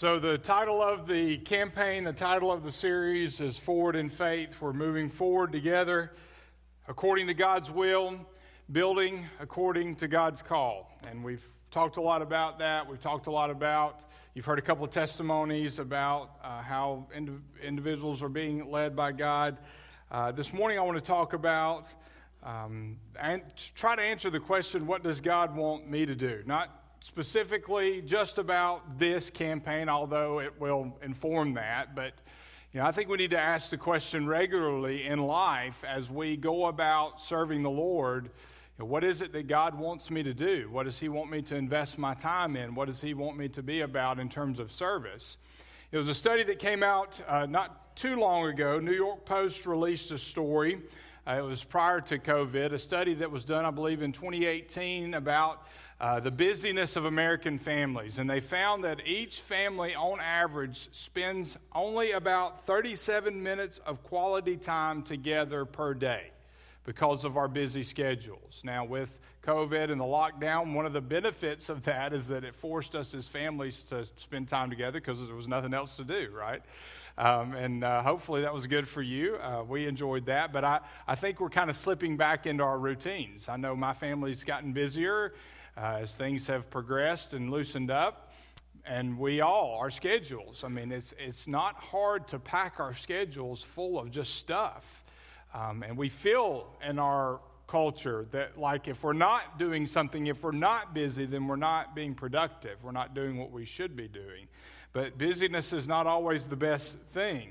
So, the title of the campaign, the title of the series is Forward in Faith. We're moving forward together according to God's will, building according to God's call. And we've talked a lot about that. We've talked a lot about, you've heard a couple of testimonies about uh, how ind- individuals are being led by God. Uh, this morning, I want to talk about um, and try to answer the question what does God want me to do? Not specifically just about this campaign, although it will inform that. But you know, I think we need to ask the question regularly in life as we go about serving the Lord. You know, what is it that God wants me to do? What does He want me to invest my time in? What does He want me to be about in terms of service? It was a study that came out uh, not too long ago. New York Post released a story. Uh, it was prior to COVID, a study that was done, I believe, in 2018 about uh, the busyness of American families. And they found that each family, on average, spends only about 37 minutes of quality time together per day because of our busy schedules. Now, with COVID and the lockdown, one of the benefits of that is that it forced us as families to spend time together because there was nothing else to do, right? Um, and uh, hopefully that was good for you. Uh, we enjoyed that, but I, I think we're kind of slipping back into our routines. I know my family's gotten busier uh, as things have progressed and loosened up. And we all, our schedules, I mean, it's, it's not hard to pack our schedules full of just stuff. Um, and we feel in our culture that, like, if we're not doing something, if we're not busy, then we're not being productive. We're not doing what we should be doing. But busyness is not always the best thing.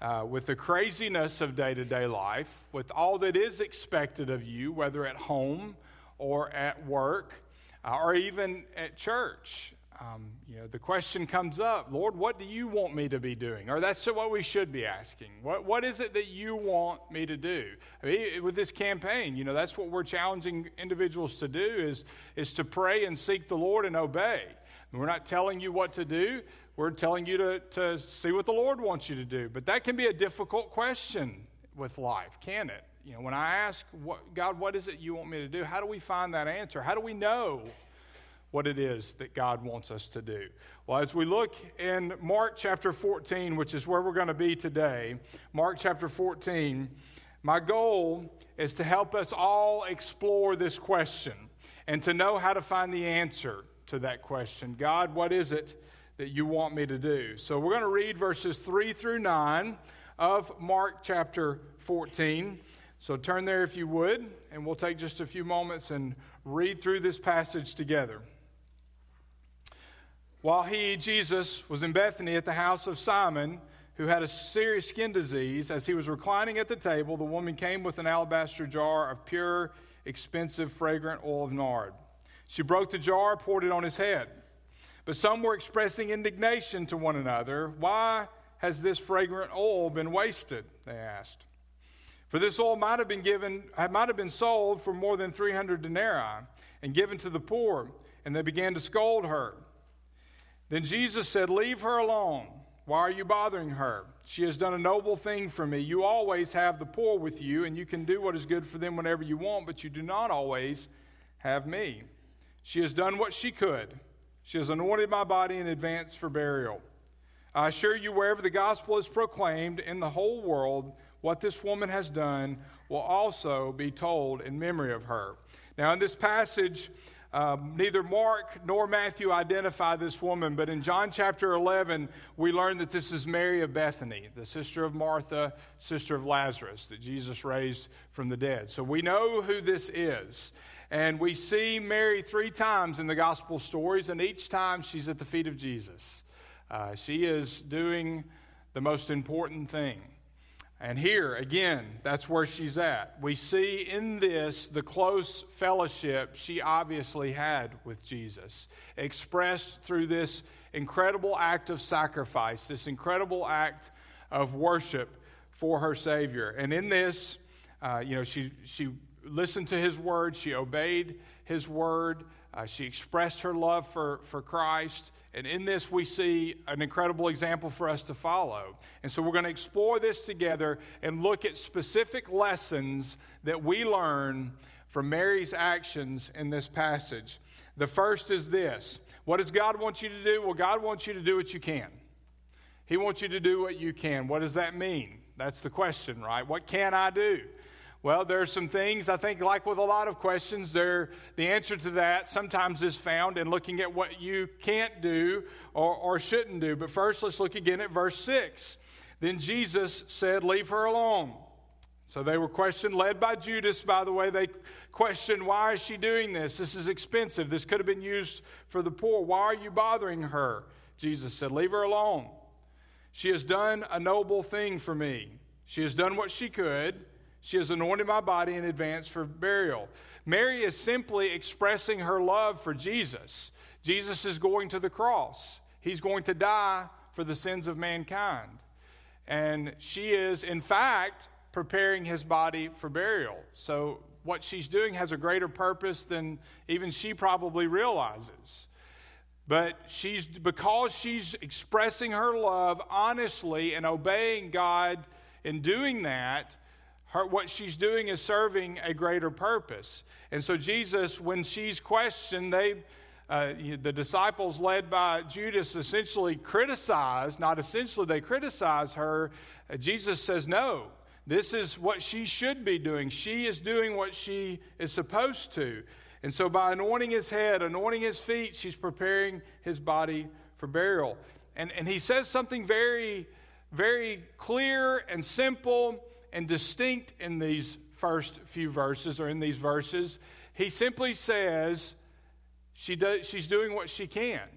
Uh, with the craziness of day to day life, with all that is expected of you, whether at home or at work, or even at church. Um, you know, the question comes up, Lord, what do you want me to be doing? Or that's what we should be asking. What, what is it that you want me to do? I mean, with this campaign, you know, that's what we're challenging individuals to do is, is to pray and seek the Lord and obey. We're not telling you what to do. We're telling you to, to see what the Lord wants you to do. But that can be a difficult question with life, can it? You know, when I ask, what, God, what is it you want me to do? How do we find that answer? How do we know what it is that God wants us to do? Well, as we look in Mark chapter 14, which is where we're going to be today, Mark chapter 14, my goal is to help us all explore this question and to know how to find the answer to that question. God, what is it that you want me to do? So we're going to read verses 3 through 9 of Mark chapter 14. So turn there if you would, and we'll take just a few moments and read through this passage together. While he, Jesus, was in Bethany at the house of Simon, who had a serious skin disease, as he was reclining at the table, the woman came with an alabaster jar of pure, expensive, fragrant oil of nard. She broke the jar, poured it on his head. But some were expressing indignation to one another. Why has this fragrant oil been wasted? They asked. For this oil might have been given, might have been sold for more than 300 denarii and given to the poor. And they began to scold her. Then Jesus said, Leave her alone. Why are you bothering her? She has done a noble thing for me. You always have the poor with you, and you can do what is good for them whenever you want, but you do not always have me. She has done what she could. She has anointed my body in advance for burial. I assure you, wherever the gospel is proclaimed in the whole world, what this woman has done will also be told in memory of her. Now, in this passage, um, neither Mark nor Matthew identify this woman, but in John chapter 11, we learn that this is Mary of Bethany, the sister of Martha, sister of Lazarus, that Jesus raised from the dead. So we know who this is. And we see Mary three times in the gospel stories, and each time she's at the feet of Jesus. Uh, she is doing the most important thing. And here, again, that's where she's at. We see in this the close fellowship she obviously had with Jesus, expressed through this incredible act of sacrifice, this incredible act of worship for her Savior. And in this, uh, you know, she, she listened to his word, she obeyed his word, uh, she expressed her love for, for Christ. And in this, we see an incredible example for us to follow. And so, we're going to explore this together and look at specific lessons that we learn from Mary's actions in this passage. The first is this What does God want you to do? Well, God wants you to do what you can. He wants you to do what you can. What does that mean? That's the question, right? What can I do? Well, there are some things, I think, like with a lot of questions, there, the answer to that sometimes is found in looking at what you can't do or, or shouldn't do. But first, let's look again at verse 6. Then Jesus said, Leave her alone. So they were questioned, led by Judas, by the way. They questioned, Why is she doing this? This is expensive. This could have been used for the poor. Why are you bothering her? Jesus said, Leave her alone. She has done a noble thing for me. She has done what she could. She has anointed my body in advance for burial. Mary is simply expressing her love for Jesus. Jesus is going to the cross, he's going to die for the sins of mankind. And she is, in fact, preparing his body for burial. So, what she's doing has a greater purpose than even she probably realizes. But she's because she's expressing her love honestly and obeying God in doing that, her, what she's doing is serving a greater purpose. And so, Jesus, when she's questioned, they, uh, the disciples led by Judas essentially criticize, not essentially, they criticize her. Uh, Jesus says, No, this is what she should be doing. She is doing what she is supposed to. And so, by anointing his head, anointing his feet, she's preparing his body for burial. And, and he says something very, very clear and simple and distinct in these first few verses or in these verses. He simply says she does, she's doing what she can.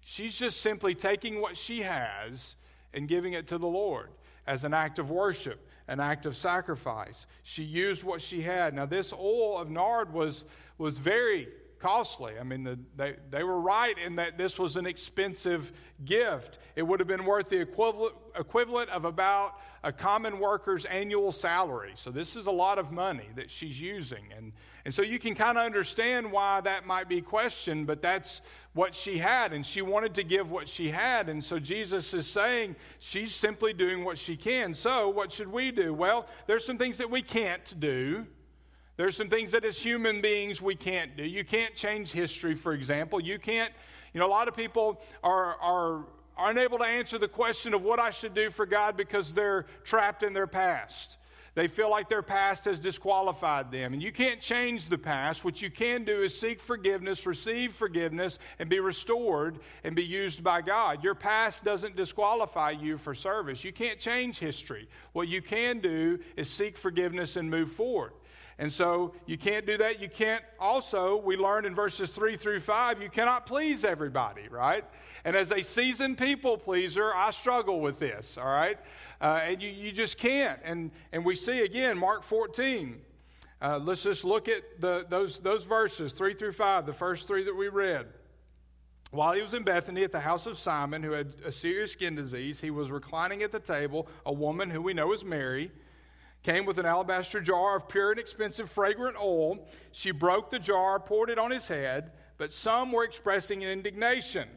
She's just simply taking what she has and giving it to the Lord as an act of worship, an act of sacrifice. She used what she had. Now, this oil of nard was, was very costly. I mean, the, they, they were right in that this was an expensive gift. It would have been worth the equivalent, equivalent of about a common worker's annual salary. So, this is a lot of money that she's using. And, and so, you can kind of understand why that might be questioned, but that's what she had. And she wanted to give what she had. And so, Jesus is saying she's simply doing what she can. So, what should we do? Well, there's some things that we can't do. There's some things that as human beings we can't do. You can't change history, for example. You can't, you know, a lot of people are, are, are unable to answer the question of what I should do for God because they're trapped in their past. They feel like their past has disqualified them. And you can't change the past. What you can do is seek forgiveness, receive forgiveness, and be restored and be used by God. Your past doesn't disqualify you for service. You can't change history. What you can do is seek forgiveness and move forward. And so you can't do that. You can't also, we learned in verses 3 through 5, you cannot please everybody, right? And as a seasoned people pleaser, I struggle with this, all right? Uh, and you, you just can't. And, and we see again, Mark 14. Uh, let's just look at the, those, those verses, 3 through 5, the first three that we read. While he was in Bethany at the house of Simon, who had a serious skin disease, he was reclining at the table, a woman who we know is Mary came with an alabaster jar of pure and expensive fragrant oil. She broke the jar, poured it on his head, but some were expressing indignation.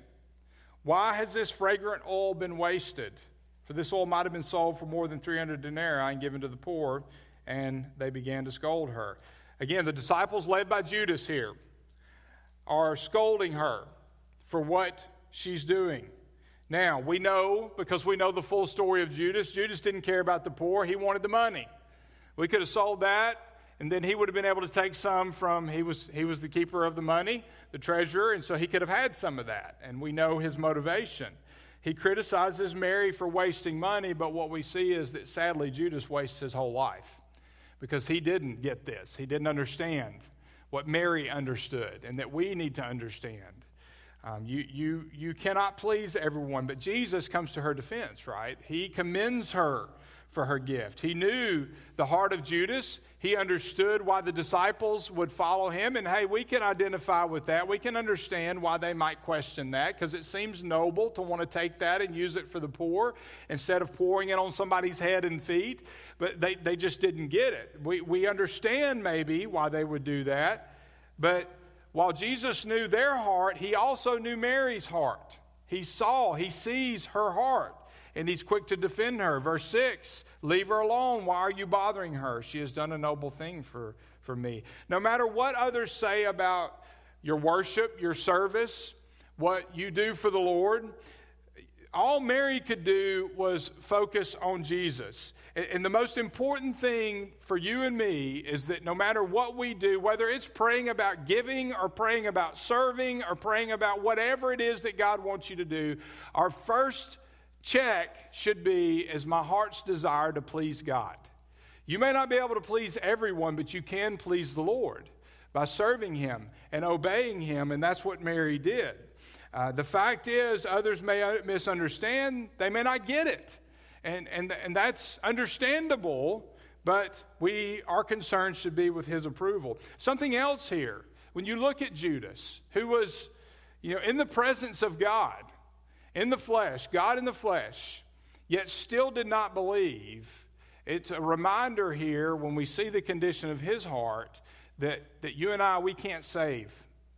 Why has this fragrant oil been wasted? For this oil might have been sold for more than 300 denarii and given to the poor. And they began to scold her. Again, the disciples, led by Judas here, are scolding her for what she's doing. Now, we know, because we know the full story of Judas, Judas didn't care about the poor, he wanted the money. We could have sold that, and then he would have been able to take some from, he was, he was the keeper of the money, the treasurer, and so he could have had some of that. And we know his motivation. He criticizes Mary for wasting money, but what we see is that sadly Judas wastes his whole life because he didn't get this. He didn't understand what Mary understood and that we need to understand. Um, you, you, you cannot please everyone, but Jesus comes to her defense, right? He commends her for her gift. He knew the heart of Judas. He understood why the disciples would follow him. And hey, we can identify with that. We can understand why they might question that because it seems noble to want to take that and use it for the poor instead of pouring it on somebody's head and feet. But they, they just didn't get it. We, we understand maybe why they would do that. But while Jesus knew their heart, he also knew Mary's heart. He saw, he sees her heart and he's quick to defend her. Verse 6 Leave her alone. Why are you bothering her? She has done a noble thing for, for me. No matter what others say about your worship, your service, what you do for the Lord. All Mary could do was focus on Jesus. And the most important thing for you and me is that no matter what we do, whether it's praying about giving or praying about serving or praying about whatever it is that God wants you to do, our first check should be is my heart's desire to please God. You may not be able to please everyone, but you can please the Lord by serving Him and obeying Him, and that's what Mary did. Uh, the fact is, others may misunderstand, they may not get it. And, and, and that's understandable, but we, our concern should be with his approval. Something else here, when you look at Judas, who was you know, in the presence of God, in the flesh, God in the flesh, yet still did not believe, it's a reminder here when we see the condition of his heart that, that you and I, we can't save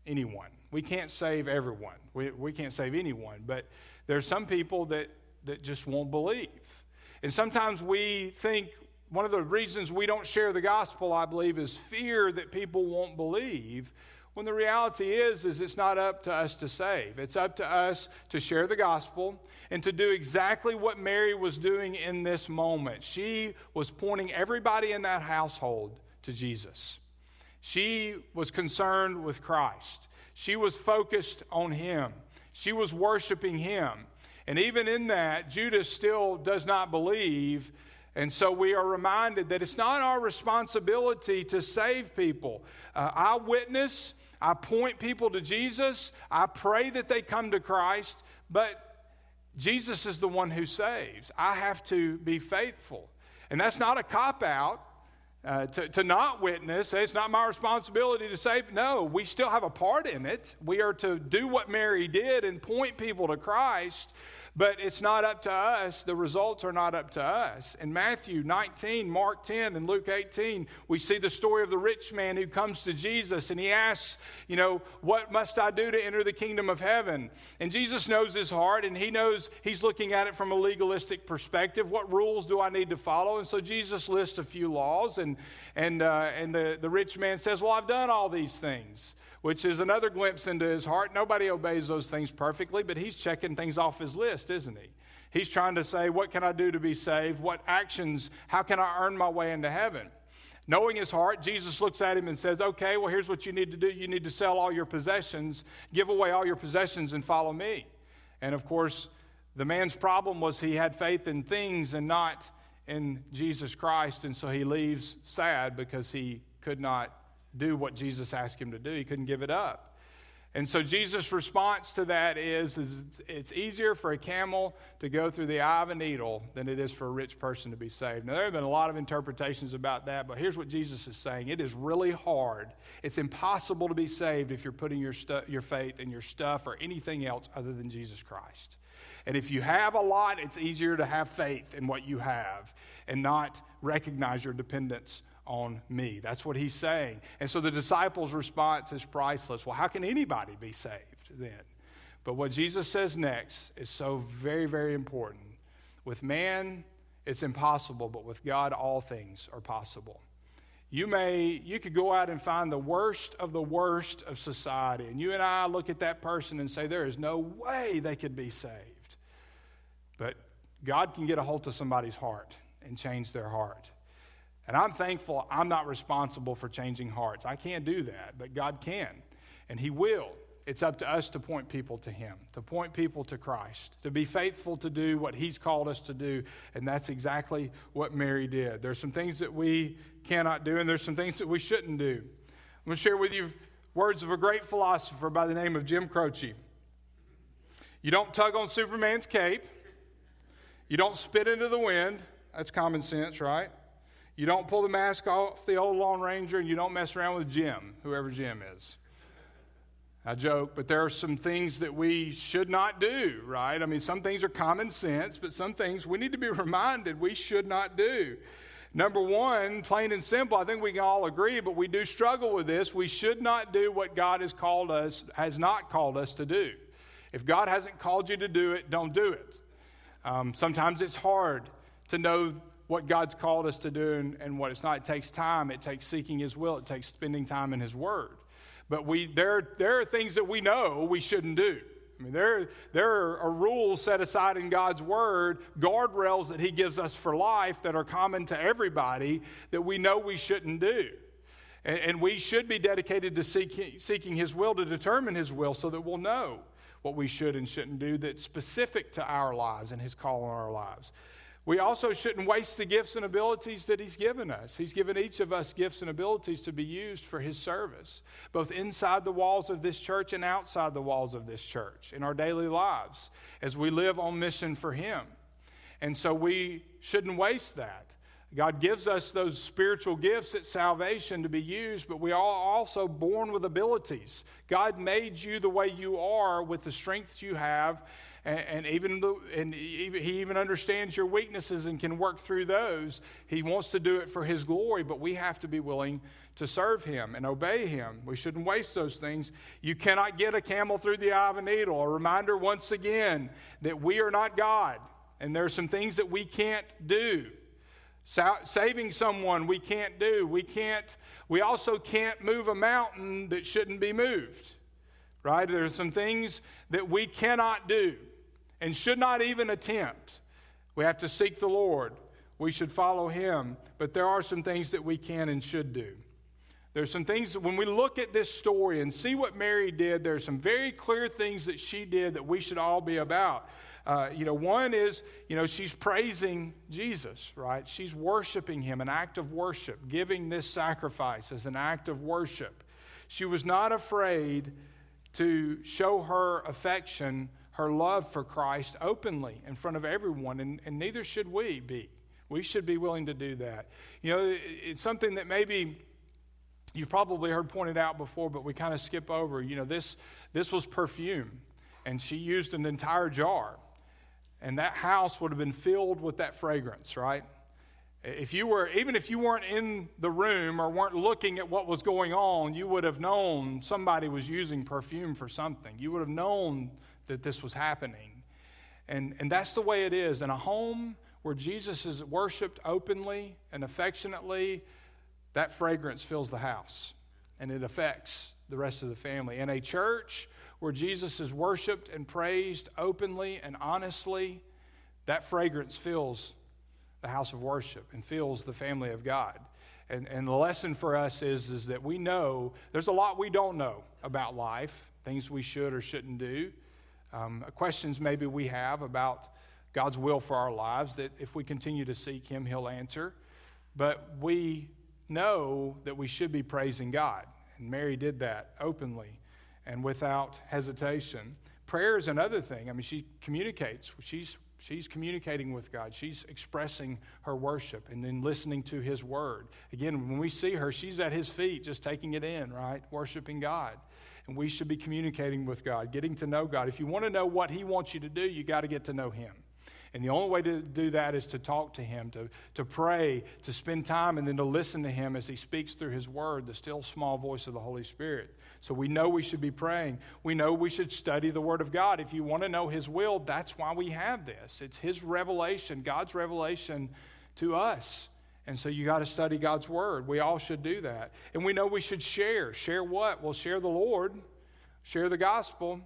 anyone. We can't save everyone. We, we can't save anyone. But there's some people that, that just won't believe. And sometimes we think one of the reasons we don't share the gospel, I believe, is fear that people won't believe. When the reality is, is it's not up to us to save. It's up to us to share the gospel and to do exactly what Mary was doing in this moment. She was pointing everybody in that household to Jesus. She was concerned with Christ. She was focused on him. She was worshiping him. And even in that, Judas still does not believe and so we are reminded that it's not our responsibility to save people. Uh, I witness I point people to Jesus. I pray that they come to Christ, but Jesus is the one who saves. I have to be faithful. And that's not a cop out. Uh, to, to not witness, it's not my responsibility to save. No, we still have a part in it. We are to do what Mary did and point people to Christ. But it's not up to us. The results are not up to us. In Matthew 19, Mark 10, and Luke 18, we see the story of the rich man who comes to Jesus and he asks, you know, what must I do to enter the kingdom of heaven? And Jesus knows his heart and he knows he's looking at it from a legalistic perspective. What rules do I need to follow? And so Jesus lists a few laws and, and, uh, and the, the rich man says, Well, I've done all these things which is another glimpse into his heart. Nobody obeys those things perfectly, but he's checking things off his list, isn't he? He's trying to say, What can I do to be saved? What actions, how can I earn my way into heaven? Knowing his heart, Jesus looks at him and says, Okay, well, here's what you need to do. You need to sell all your possessions, give away all your possessions, and follow me. And of course, the man's problem was he had faith in things and not in Jesus Christ. And so he leaves sad because he could not do what Jesus asked him to do. He couldn't give it up. And so Jesus' response to that is, is it's easier for a camel to go through the eye of a needle than it is for a rich person to be saved. Now, there have been a lot of interpretations about that, but here's what Jesus is saying. It is really hard. It's impossible to be saved if you're putting your, stu- your faith in your stuff or anything else other than Jesus Christ. And if you have a lot, it's easier to have faith in what you have and not recognize your dependence on me. That's what he's saying. And so the disciples' response is priceless. Well, how can anybody be saved then? But what Jesus says next is so very, very important. With man, it's impossible, but with God, all things are possible. You may, you could go out and find the worst of the worst of society, and you and I look at that person and say, there is no way they could be saved. But God can get a hold of somebody's heart and change their heart. And I'm thankful I'm not responsible for changing hearts. I can't do that, but God can, and He will. It's up to us to point people to Him, to point people to Christ, to be faithful to do what He's called us to do. And that's exactly what Mary did. There's some things that we cannot do, and there's some things that we shouldn't do. I'm going to share with you words of a great philosopher by the name of Jim Croce. You don't tug on Superman's cape, you don't spit into the wind. That's common sense, right? You don't pull the mask off the old Lone Ranger, and you don't mess around with Jim, whoever Jim is. I joke, but there are some things that we should not do, right? I mean, some things are common sense, but some things we need to be reminded we should not do. Number one, plain and simple, I think we can all agree, but we do struggle with this. We should not do what God has called us, has not called us to do. If God hasn't called you to do it, don't do it. Um, sometimes it's hard to know what God's called us to do and, and what it's not. It takes time, it takes seeking His will, it takes spending time in His Word. But we, there, there are things that we know we shouldn't do. I mean, there, there are rules set aside in God's Word, guardrails that He gives us for life that are common to everybody that we know we shouldn't do. And, and we should be dedicated to seeking, seeking His will to determine His will so that we'll know what we should and shouldn't do that's specific to our lives and His call on our lives. We also shouldn't waste the gifts and abilities that He's given us. He's given each of us gifts and abilities to be used for His service, both inside the walls of this church and outside the walls of this church in our daily lives as we live on mission for Him. And so we shouldn't waste that. God gives us those spiritual gifts at salvation to be used, but we are also born with abilities. God made you the way you are with the strengths you have and, and even the, and he even understands your weaknesses and can work through those. He wants to do it for his glory, but we have to be willing to serve him and obey him. We shouldn't waste those things. You cannot get a camel through the eye of a needle. A reminder once again that we are not God, and there are some things that we can't do. saving someone we can't do. We can't. We also can't move a mountain that shouldn't be moved. Right? There are some things that we cannot do and should not even attempt. We have to seek the Lord. We should follow Him. But there are some things that we can and should do. There's some things, when we look at this story and see what Mary did, there's some very clear things that she did that we should all be about. Uh, you know, one is, you know, she's praising Jesus, right? She's worshiping him, an act of worship, giving this sacrifice as an act of worship. She was not afraid to show her affection her love for Christ openly in front of everyone, and, and neither should we be. We should be willing to do that. You know, it's something that maybe you've probably heard pointed out before, but we kind of skip over. You know, this, this was perfume, and she used an entire jar, and that house would have been filled with that fragrance, right? If you were, even if you weren't in the room or weren't looking at what was going on, you would have known somebody was using perfume for something. You would have known that this was happening. And, and that's the way it is. In a home where Jesus is worshiped openly and affectionately, that fragrance fills the house and it affects the rest of the family. In a church where Jesus is worshiped and praised openly and honestly, that fragrance fills the house of worship and fills the family of God. And, and the lesson for us is, is that we know there's a lot we don't know about life, things we should or shouldn't do um, questions maybe we have about God's will for our lives that if we continue to seek Him, He'll answer. But we know that we should be praising God. And Mary did that openly and without hesitation. Prayer is another thing. I mean, she communicates. She's, she's communicating with God. She's expressing her worship and then listening to His word. Again, when we see her, she's at His feet, just taking it in, right? Worshiping God and we should be communicating with God, getting to know God. If you want to know what He wants you to do, you got to get to know Him. And the only way to do that is to talk to Him, to, to pray, to spend time, and then to listen to Him as He speaks through His Word, the still small voice of the Holy Spirit. So we know we should be praying. We know we should study the Word of God. If you want to know His will, that's why we have this. It's His revelation, God's revelation to us. And so you got to study God's Word. We all should do that. And we know we should share. Share what? Well, share the Lord, share the gospel,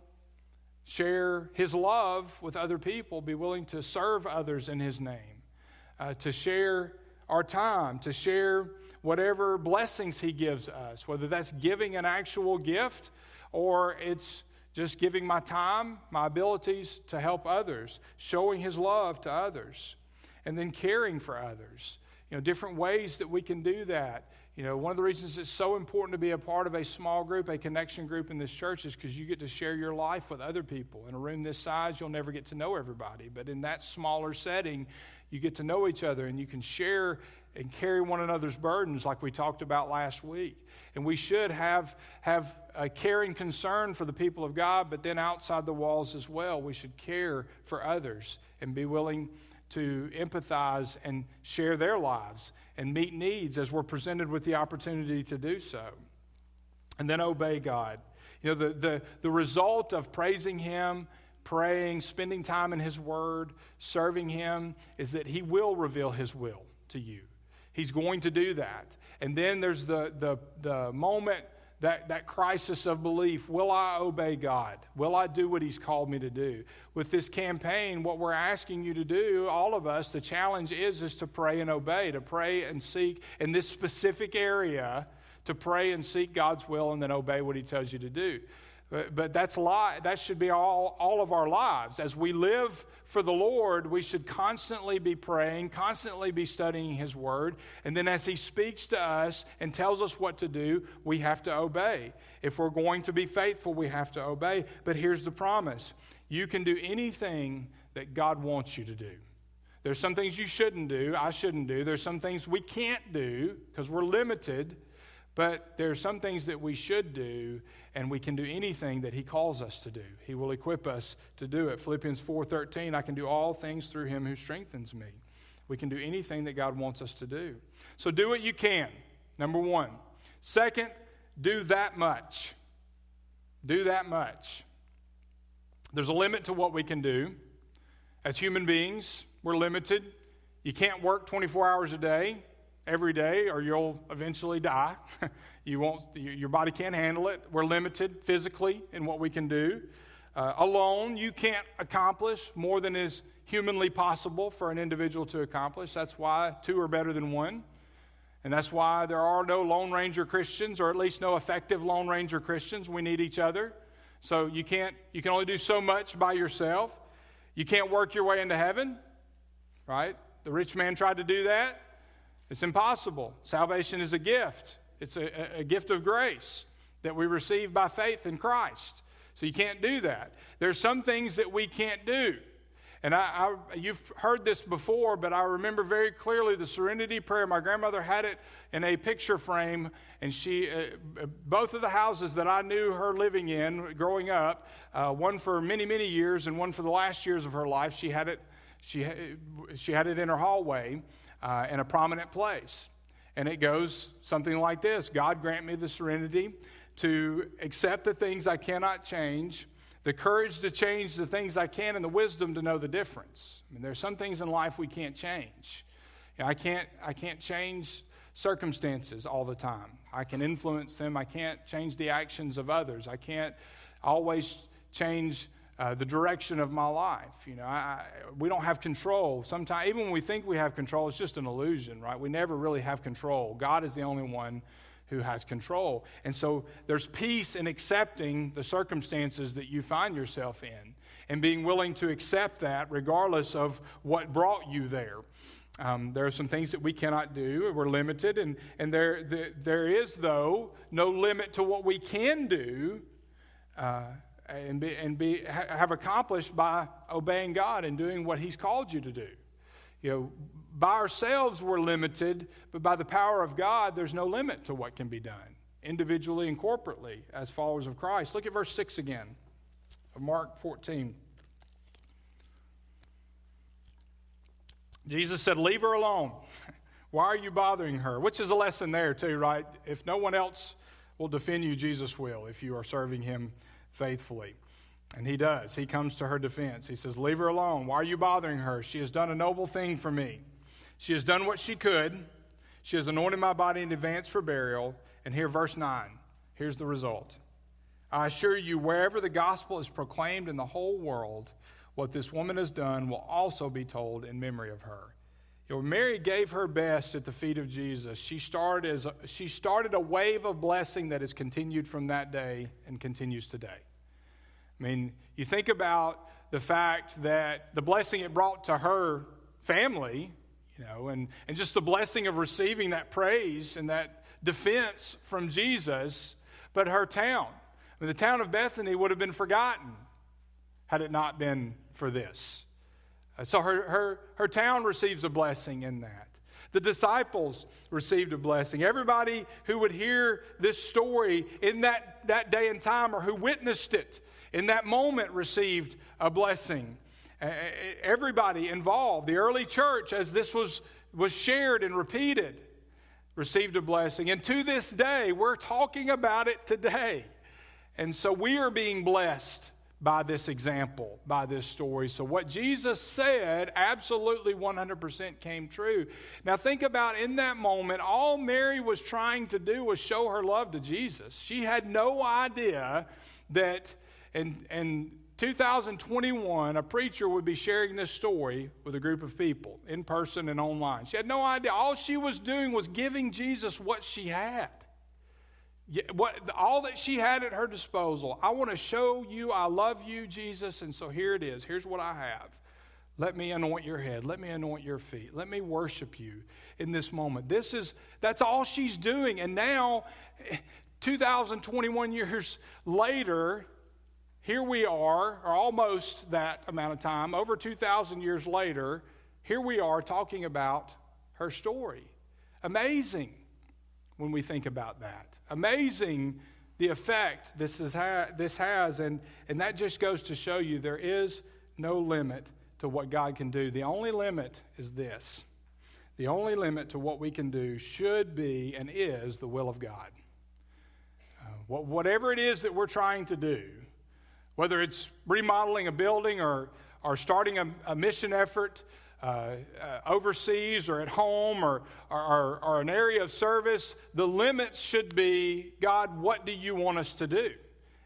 share His love with other people, be willing to serve others in His name, uh, to share our time, to share whatever blessings He gives us, whether that's giving an actual gift or it's just giving my time, my abilities to help others, showing His love to others, and then caring for others you know, different ways that we can do that. You know, one of the reasons it's so important to be a part of a small group, a connection group in this church, is because you get to share your life with other people. In a room this size, you'll never get to know everybody. But in that smaller setting, you get to know each other and you can share and carry one another's burdens like we talked about last week. And we should have, have a caring concern for the people of God, but then outside the walls as well, we should care for others and be willing to empathize and share their lives and meet needs as we're presented with the opportunity to do so. And then obey God. You know, the, the, the result of praising Him, praying, spending time in His Word, serving Him, is that He will reveal His will to you. He's going to do that. And then there's the, the, the moment that, that crisis of belief. Will I obey God? Will I do what He's called me to do? With this campaign, what we're asking you to do, all of us, the challenge is, is to pray and obey, to pray and seek in this specific area, to pray and seek God's will and then obey what He tells you to do. But, but that's li- that should be all, all of our lives. As we live for the Lord, we should constantly be praying, constantly be studying His Word. And then as He speaks to us and tells us what to do, we have to obey. If we're going to be faithful, we have to obey. But here's the promise you can do anything that God wants you to do. There's some things you shouldn't do, I shouldn't do. There's some things we can't do because we're limited. But there are some things that we should do, and we can do anything that he calls us to do. He will equip us to do it. Philippians 4:13, I can do all things through him who strengthens me. We can do anything that God wants us to do. So do what you can. Number 1. Second, do that much. Do that much. There's a limit to what we can do. As human beings, we're limited. You can't work 24 hours a day every day or you'll eventually die. you won't, your body can't handle it. We're limited physically in what we can do. Uh, alone, you can't accomplish more than is humanly possible for an individual to accomplish. That's why two are better than one. And that's why there are no Lone Ranger Christians, or at least no effective Lone Ranger Christians. We need each other. So you can't, you can only do so much by yourself. You can't work your way into heaven, right? The rich man tried to do that. It's impossible. Salvation is a gift, it's a, a gift of grace that we receive by faith in Christ. So you can't do that. There's some things that we can't do. And I, I, you've heard this before, but I remember very clearly the serenity prayer. My grandmother had it in a picture frame, and she, uh, both of the houses that I knew her living in growing up, uh, one for many, many years and one for the last years of her life, she had it, she, she had it in her hallway uh, in a prominent place. And it goes something like this God grant me the serenity to accept the things I cannot change, the courage to change the things I can, and the wisdom to know the difference. I mean, there are some things in life we can't change. You know, I, can't, I can't change circumstances all the time. I can influence them. I can't change the actions of others. I can't always change uh, the direction of my life. You know, I, we don't have control. Sometimes, even when we think we have control, it's just an illusion, right? We never really have control. God is the only one who has control. And so there's peace in accepting the circumstances that you find yourself in and being willing to accept that regardless of what brought you there. Um, there are some things that we cannot do. We're limited. And, and there, the, there is, though, no limit to what we can do. Uh, and, be, and be, have accomplished by obeying God and doing what He's called you to do. You know, by ourselves we're limited, but by the power of God, there's no limit to what can be done, individually and corporately as followers of Christ. Look at verse 6 again of Mark 14. Jesus said, Leave her alone. Why are you bothering her? Which is a lesson there, too, right? If no one else will defend you, Jesus will, if you are serving Him faithfully. And he does. He comes to her defense. He says, Leave her alone. Why are you bothering her? She has done a noble thing for me. She has done what she could. She has anointed my body in advance for burial. And here, verse 9. Here's the result. I assure you, wherever the gospel is proclaimed in the whole world, what this woman has done will also be told in memory of her. You know, Mary gave her best at the feet of Jesus. She started, as a, she started a wave of blessing that has continued from that day and continues today. I mean, you think about the fact that the blessing it brought to her family, you know, and, and just the blessing of receiving that praise and that defense from Jesus, but her town. I mean, the town of Bethany would have been forgotten had it not been for this. Uh, so her, her, her town receives a blessing in that. The disciples received a blessing. Everybody who would hear this story in that, that day and time or who witnessed it in that moment received a blessing. Everybody involved, the early church, as this was, was shared and repeated, received a blessing. And to this day, we're talking about it today. And so we are being blessed by this example, by this story. So, what Jesus said absolutely 100% came true. Now, think about in that moment, all Mary was trying to do was show her love to Jesus. She had no idea that, in, in 2021, a preacher would be sharing this story with a group of people in person and online. She had no idea. All she was doing was giving Jesus what she had. What, all that she had at her disposal. I want to show you I love you, Jesus, and so here it is. Here's what I have. Let me anoint your head. Let me anoint your feet. Let me worship you in this moment. This is that's all she's doing. And now eh, 2021 years later, here we are, or almost that amount of time, over 2,000 years later, here we are talking about her story. Amazing when we think about that. Amazing the effect this, is ha- this has, and, and that just goes to show you there is no limit to what God can do. The only limit is this the only limit to what we can do should be and is the will of God. Uh, whatever it is that we're trying to do, whether it's remodeling a building or, or starting a, a mission effort, uh, uh, overseas or at home or, or, or an area of service, the limits should be God, what do you want us to do?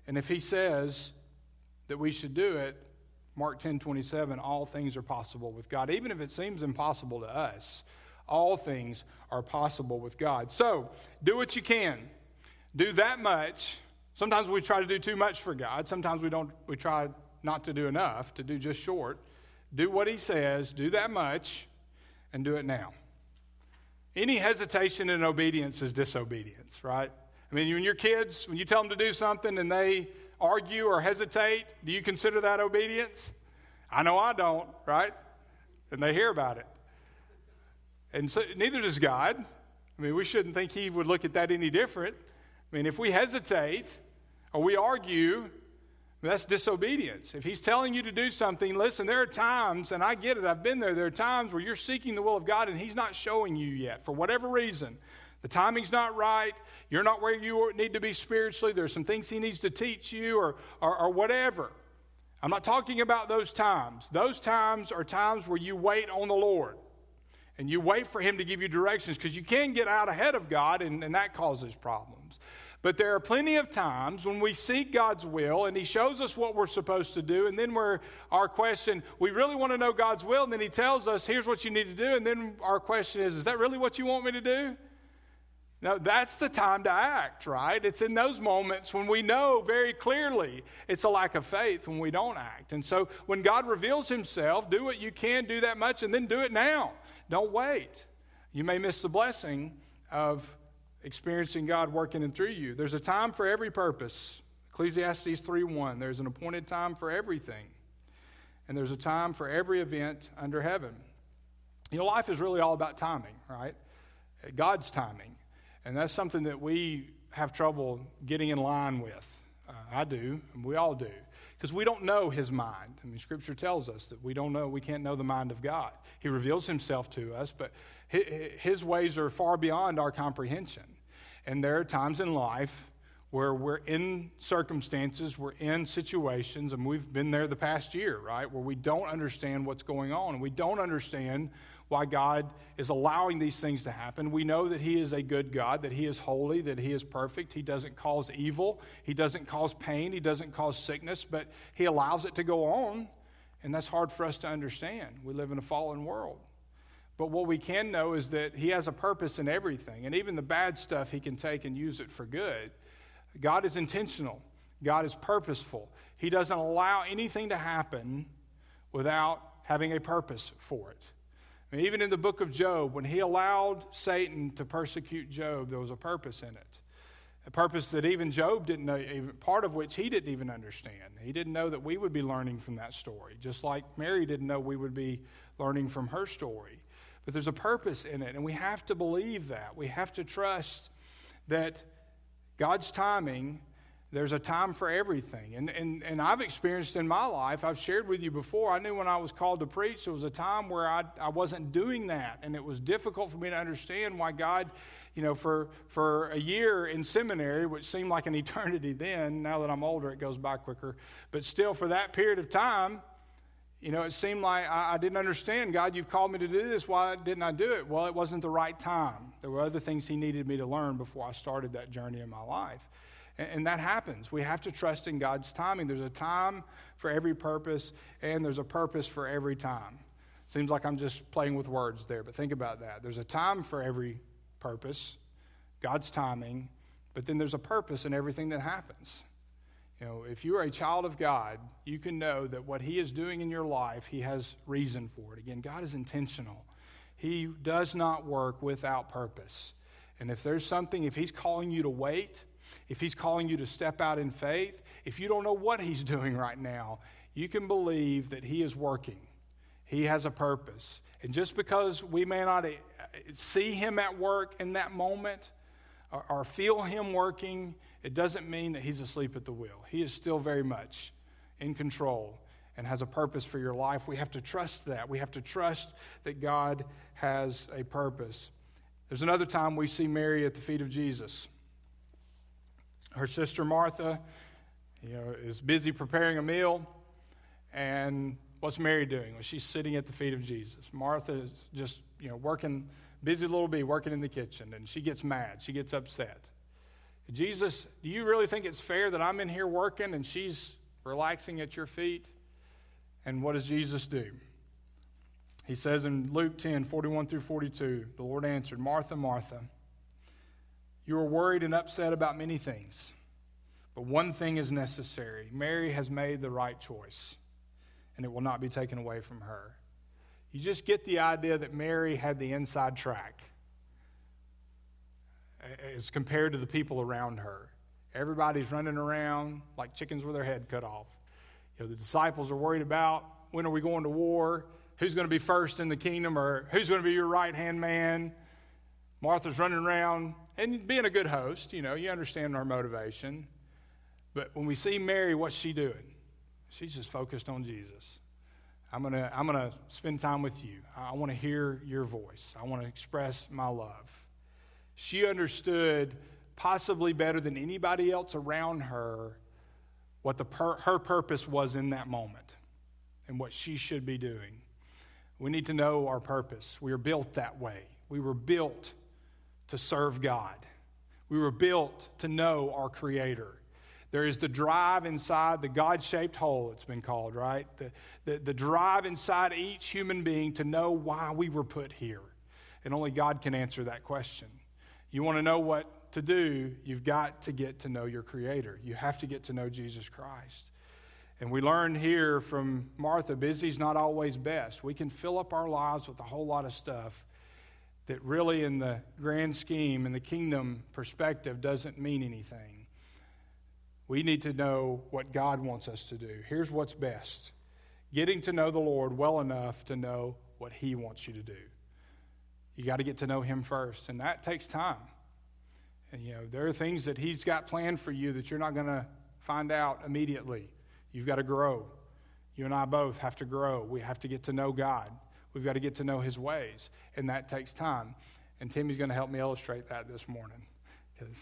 And if He says that we should do it, Mark 10 27, all things are possible with God. Even if it seems impossible to us, all things are possible with God. So do what you can. Do that much. Sometimes we try to do too much for God. Sometimes we don't we try not to do enough, to do just short do what he says, do that much, and do it now. Any hesitation in obedience is disobedience, right? I mean, when your kids, when you tell them to do something and they argue or hesitate, do you consider that obedience? I know I don't, right? And they hear about it. And so neither does God. I mean, we shouldn't think He would look at that any different. I mean, if we hesitate or we argue, that's disobedience. If he's telling you to do something, listen, there are times, and I get it, I've been there, there are times where you're seeking the will of God and he's not showing you yet for whatever reason. The timing's not right. You're not where you need to be spiritually. There's some things he needs to teach you or, or, or whatever. I'm not talking about those times. Those times are times where you wait on the Lord and you wait for him to give you directions because you can get out ahead of God and, and that causes problems. But there are plenty of times when we seek God's will and He shows us what we're supposed to do, and then we're our question, we really want to know God's will, and then He tells us, here's what you need to do, and then our question is, is that really what you want me to do? Now, that's the time to act, right? It's in those moments when we know very clearly it's a lack of faith when we don't act. And so when God reveals Himself, do what you can, do that much, and then do it now. Don't wait. You may miss the blessing of experiencing God working in through you. There's a time for every purpose. Ecclesiastes 3:1. There's an appointed time for everything. And there's a time for every event under heaven. You know, life is really all about timing, right? God's timing. And that's something that we have trouble getting in line with. Uh, I do, and we all do. Because we don't know his mind. I mean, Scripture tells us that we don't know, we can't know the mind of God. He reveals himself to us, but his ways are far beyond our comprehension. And there are times in life where we're in circumstances, we're in situations, and we've been there the past year, right, where we don't understand what's going on. And we don't understand why God is allowing these things to happen. We know that He is a good God, that He is holy, that He is perfect. He doesn't cause evil, He doesn't cause pain, He doesn't cause sickness, but He allows it to go on. And that's hard for us to understand. We live in a fallen world. But what we can know is that He has a purpose in everything, and even the bad stuff He can take and use it for good. God is intentional, God is purposeful. He doesn't allow anything to happen without having a purpose for it. Even in the book of Job, when he allowed Satan to persecute Job, there was a purpose in it. A purpose that even Job didn't know, part of which he didn't even understand. He didn't know that we would be learning from that story, just like Mary didn't know we would be learning from her story. But there's a purpose in it, and we have to believe that. We have to trust that God's timing There's a time for everything. And, and, and I've experienced in my life, I've shared with you before, I knew when I was called to preach, there was a time where I, I wasn't doing that. And it was difficult for me to understand why God, you know, for, for a year in seminary, which seemed like an eternity then, now that I'm older, it goes by quicker. But still, for that period of time, you know, it seemed like I, I, didn't understand. God, you've called me to do this. Why didn't I do it? Well, it wasn't the right time. There were other things He needed me to learn before I started that journey in my life. And, that happens. We have to trust in God's timing. There's a time for every purpose, and there's a purpose for every time. Seems like I'm just playing with words there, but think about that. There's a time for every purpose, God's timing, but then there's a purpose in everything that happens. You know, if you are a child of God, you can know that what He is doing in your life, He has reason for it. Again, God is intentional. He does not work without purpose. And if there's something, if He's calling you to wait, if He's calling you to step out in faith, if you don't know what He's doing right now, you can believe that He is working. He has a purpose. And just because we may not uh, see Him at work in that moment or, or feel Him working, it doesn't mean that he's asleep at the wheel. He is still very much in control and has a purpose for your life. We have to trust that. We have to trust that God has a purpose. There's another time we see Mary at the feet of Jesus. Her sister Martha, you know, is busy preparing a meal, and what's Mary doing? Well, she's sitting at the feet of Jesus. Martha is just, you know, working, busy little bee, working in the kitchen, and she gets mad. She gets upset. Jesus, do you really think it's fair that I'm in here working and she's relaxing at your feet? And what does Jesus do? He says in Luke 10 41 through 42, the Lord answered, Martha, Martha, you are worried and upset about many things, but one thing is necessary. Mary has made the right choice, and it will not be taken away from her. You just get the idea that Mary had the inside track as compared to the people around her. Everybody's running around like chickens with their head cut off. You know, the disciples are worried about when are we going to war? Who's going to be first in the kingdom or who's going to be your right hand man? Martha's running around and being a good host, you know, you understand our motivation. But when we see Mary, what's she doing? She's just focused on Jesus. I'm going to I'm going to spend time with you. I want to hear your voice. I want to express my love. She understood, possibly better than anybody else around her, what the per- her purpose was in that moment and what she should be doing. We need to know our purpose. We are built that way. We were built to serve God. We were built to know our Creator. There is the drive inside the God shaped hole, it's been called, right? The, the, the drive inside each human being to know why we were put here. And only God can answer that question. You want to know what to do, you've got to get to know your Creator. You have to get to know Jesus Christ. And we learn here from Martha busy's not always best. We can fill up our lives with a whole lot of stuff that really, in the grand scheme, in the kingdom perspective, doesn't mean anything. We need to know what God wants us to do. Here's what's best getting to know the Lord well enough to know what He wants you to do. You got to get to know Him first, and that takes time. And, you know, there are things that He's got planned for you that you're not going to find out immediately. You've got to grow. You and I both have to grow. We have to get to know God. We've got to get to know His ways, and that takes time. And Timmy's going to help me illustrate that this morning because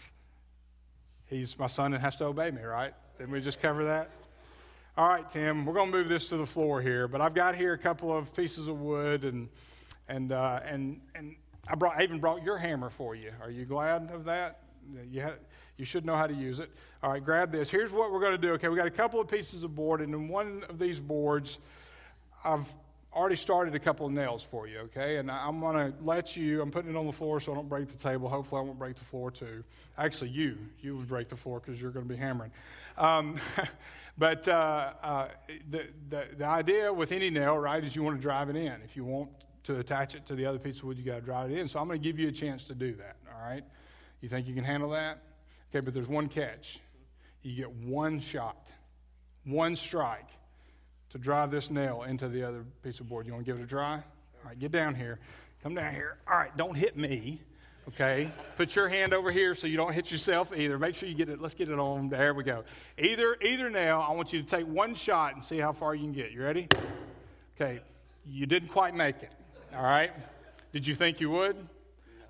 he's my son and has to obey me, right? Didn't we just cover that? All right, Tim, we're going to move this to the floor here, but I've got here a couple of pieces of wood and and, uh, and, and I, brought, I even brought your hammer for you. Are you glad of that? You, you should know how to use it. All right, grab this. Here's what we're going to do. Okay, we got a couple of pieces of board, and in one of these boards, I've already started a couple of nails for you, okay? And I'm going to let you, I'm putting it on the floor so I don't break the table. Hopefully, I won't break the floor too. Actually, you, you would break the floor because you're going to be hammering. Um, but uh, uh, the, the, the idea with any nail, right, is you want to drive it in. If you want to attach it to the other piece of wood, you got to drive it in. So I'm going to give you a chance to do that, all right? You think you can handle that? Okay, but there's one catch. You get one shot, one strike to drive this nail into the other piece of board. You want to give it a try? All right, get down here. Come down here. All right, don't hit me, Okay? Put your hand over here so you don't hit yourself either. Make sure you get it. Let's get it on. There we go. Either, either nail. I want you to take one shot and see how far you can get. You ready? Okay. You didn't quite make it. All right? Did you think you would?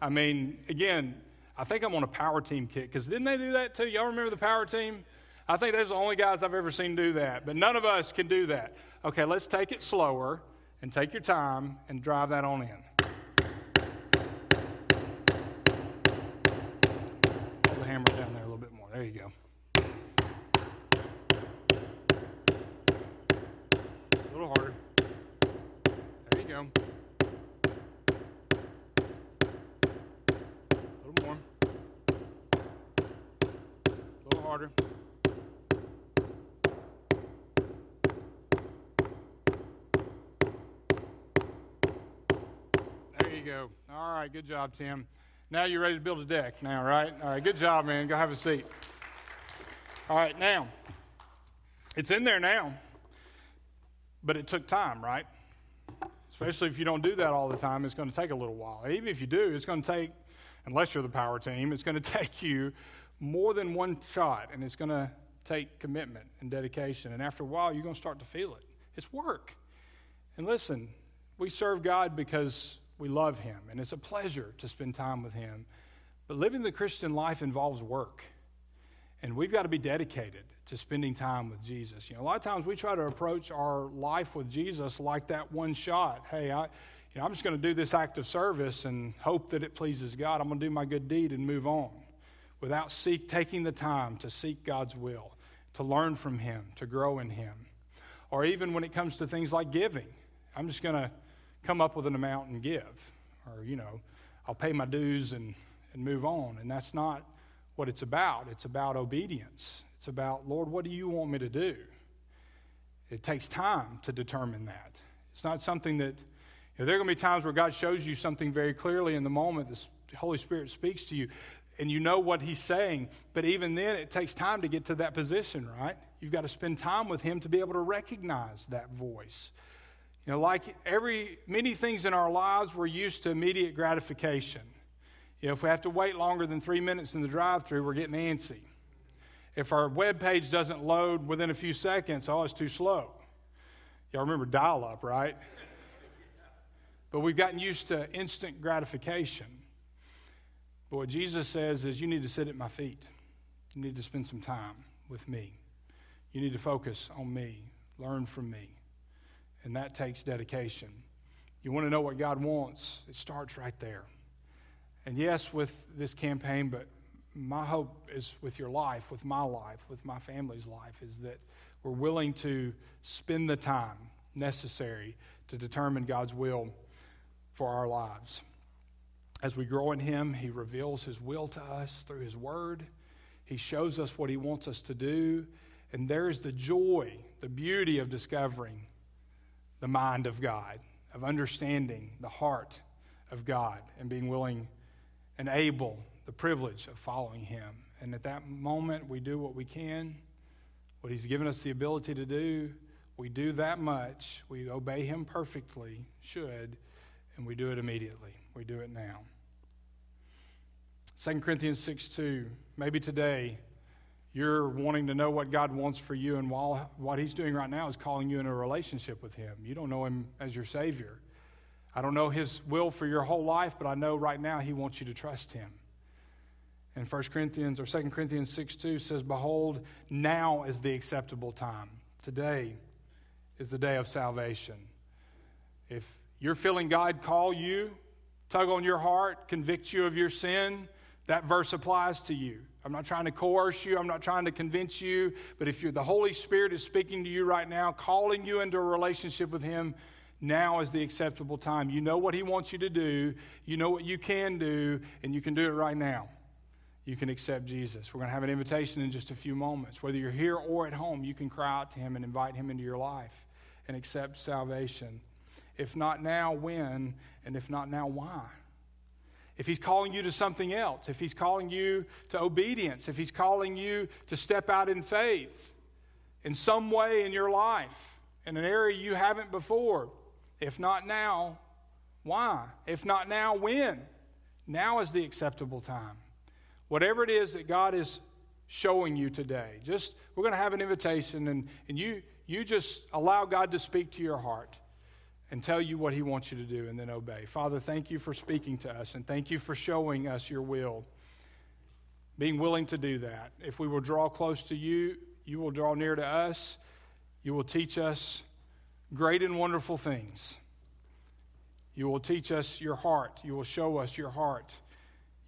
I mean, again, I think I'm on a power team kick because didn't they do that too? Y'all remember the power team? I think those are the only guys I've ever seen do that, but none of us can do that. Okay, let's take it slower and take your time and drive that on in. Hold the hammer down there a little bit more. There you go. A little harder. There you go. A little more. A little harder. Go. All right, good job, Tim. Now you're ready to build a deck now, right? All right, good job, man. Go have a seat. All right, now, it's in there now, but it took time, right? Especially if you don't do that all the time, it's going to take a little while. Even if you do, it's going to take, unless you're the power team, it's going to take you more than one shot, and it's going to take commitment and dedication. And after a while, you're going to start to feel it. It's work. And listen, we serve God because we love Him, and it's a pleasure to spend time with Him. But living the Christian life involves work, and we've got to be dedicated to spending time with Jesus. You know, a lot of times we try to approach our life with Jesus like that one shot. Hey, I, you know, I'm just going to do this act of service and hope that it pleases God. I'm going to do my good deed and move on, without seek taking the time to seek God's will, to learn from Him, to grow in Him, or even when it comes to things like giving. I'm just going to come up with an amount and give. Or, you know, I'll pay my dues and, and move on. And that's not what it's about. It's about obedience. It's about, Lord, what do you want me to do? It takes time to determine that. It's not something that, you know, there are going to be times where God shows you something very clearly in the moment. The Holy Spirit speaks to you, and you know what He's saying. But even then, it takes time to get to that position, right? You've got to spend time with Him to be able to recognize that voice. You know, like every many things in our lives, we're used to immediate gratification. You know, if we have to wait longer than three minutes in the drive-through, we're getting antsy. If our web page doesn't load within a few seconds, oh, it's too slow. Y'all remember dial-up, right? But we've gotten used to instant gratification. But what Jesus says is, you need to sit at my feet. You need to spend some time with me. You need to focus on me, learn from me. And that takes dedication. You want to know what God wants, it starts right there. And yes, with this campaign, but my hope is with your life, with my life, with my family's life, is that we're willing to spend the time necessary to determine God's will for our lives. As we grow in Him, He reveals His will to us through His Word. He shows us what He wants us to do. And there's the joy, the beauty of discovering the mind of God, of understanding the heart of God, and being willing and able, the privilege of following Him. And at that moment, we do what we can, what He's given us the ability to do. We do that much. We obey Him perfectly, should, and we do it immediately. We do it now. 2 Corinthians 6 2. Maybe today you're wanting to know what God wants for you, and while what He's doing right now is calling you in a relationship with Him. You don't know Him as your Savior. I don't know His will for your whole life, but I know right now He wants you to trust Him. And 1 Corinthians or 2 Corinthians 6 2 says, Behold, now is the acceptable time. Today is the day of salvation. If you're feeling God call you, tug on your heart, convict you of your sin, that verse applies to you. I'm not trying to coerce you. I'm not trying to convince you. But if the Holy Spirit is speaking to you right now, calling you into a relationship with Him, now is the acceptable time. You know what He wants you to do, you know what you can do, and you can do it right now. You can accept Jesus. We're going to have an invitation in just a few moments. Whether you're here or at home, you can cry out to Him and invite Him into your life and accept salvation. If not now, when? And if not now, why? If he's calling you to something else, if he's calling you to obedience, if he's calling you to step out in faith in some way in your life, in an area you haven't before. If not now, why? If not now, when? Now is the acceptable time. Whatever it is that God is showing you today, just we're going to have an invitation, and, and you, you just allow God to speak to your heart and tell you what He wants you to do, and then obey. Father, thank you for speaking to us, and thank you for showing us your will. Being willing to do that. If we will draw close to you, you will draw near to us. You will teach us great and wonderful things. You will teach us your heart. You will show us your heart.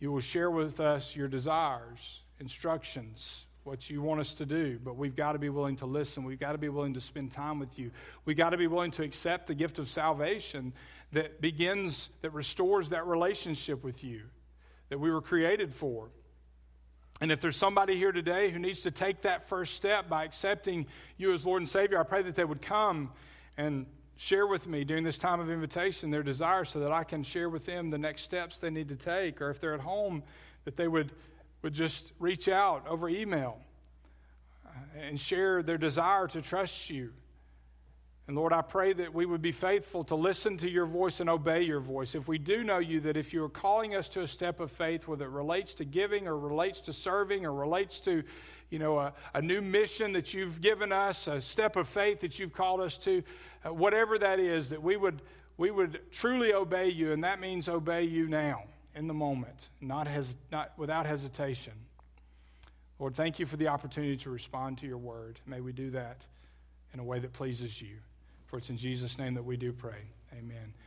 You will share with us your desires, instructions, what you want us to do. But we've got to be willing to listen. We've got to be willing to spend time with you. We've got to be willing to accept the gift of salvation that begins, that restores that relationship with you that we were created for. And if there's somebody here today who needs to take that first step by accepting you as Lord and Savior, I pray that they would come and share with me during this time of invitation their desire so that I can share with them the next steps they need to take. Or if they're at home, that they would, would just reach out over email uh, and share their desire to trust you. And Lord, I pray that we would be faithful to listen to your voice and obey your voice. If we do know you, that if you are calling us to a step of faith, whether it relates to giving or relates to serving or relates to you know, a, a, new mission that you've given us, a step of faith that you've called us to, uh, whatever that is, that we would, we would truly obey you, and that means obey you now, in the moment, not, hes- not without hesitation. Lord, thank you for the opportunity to respond to your word. May we do that in a way that pleases you. For it's in Jesus' name that we do pray. Amen.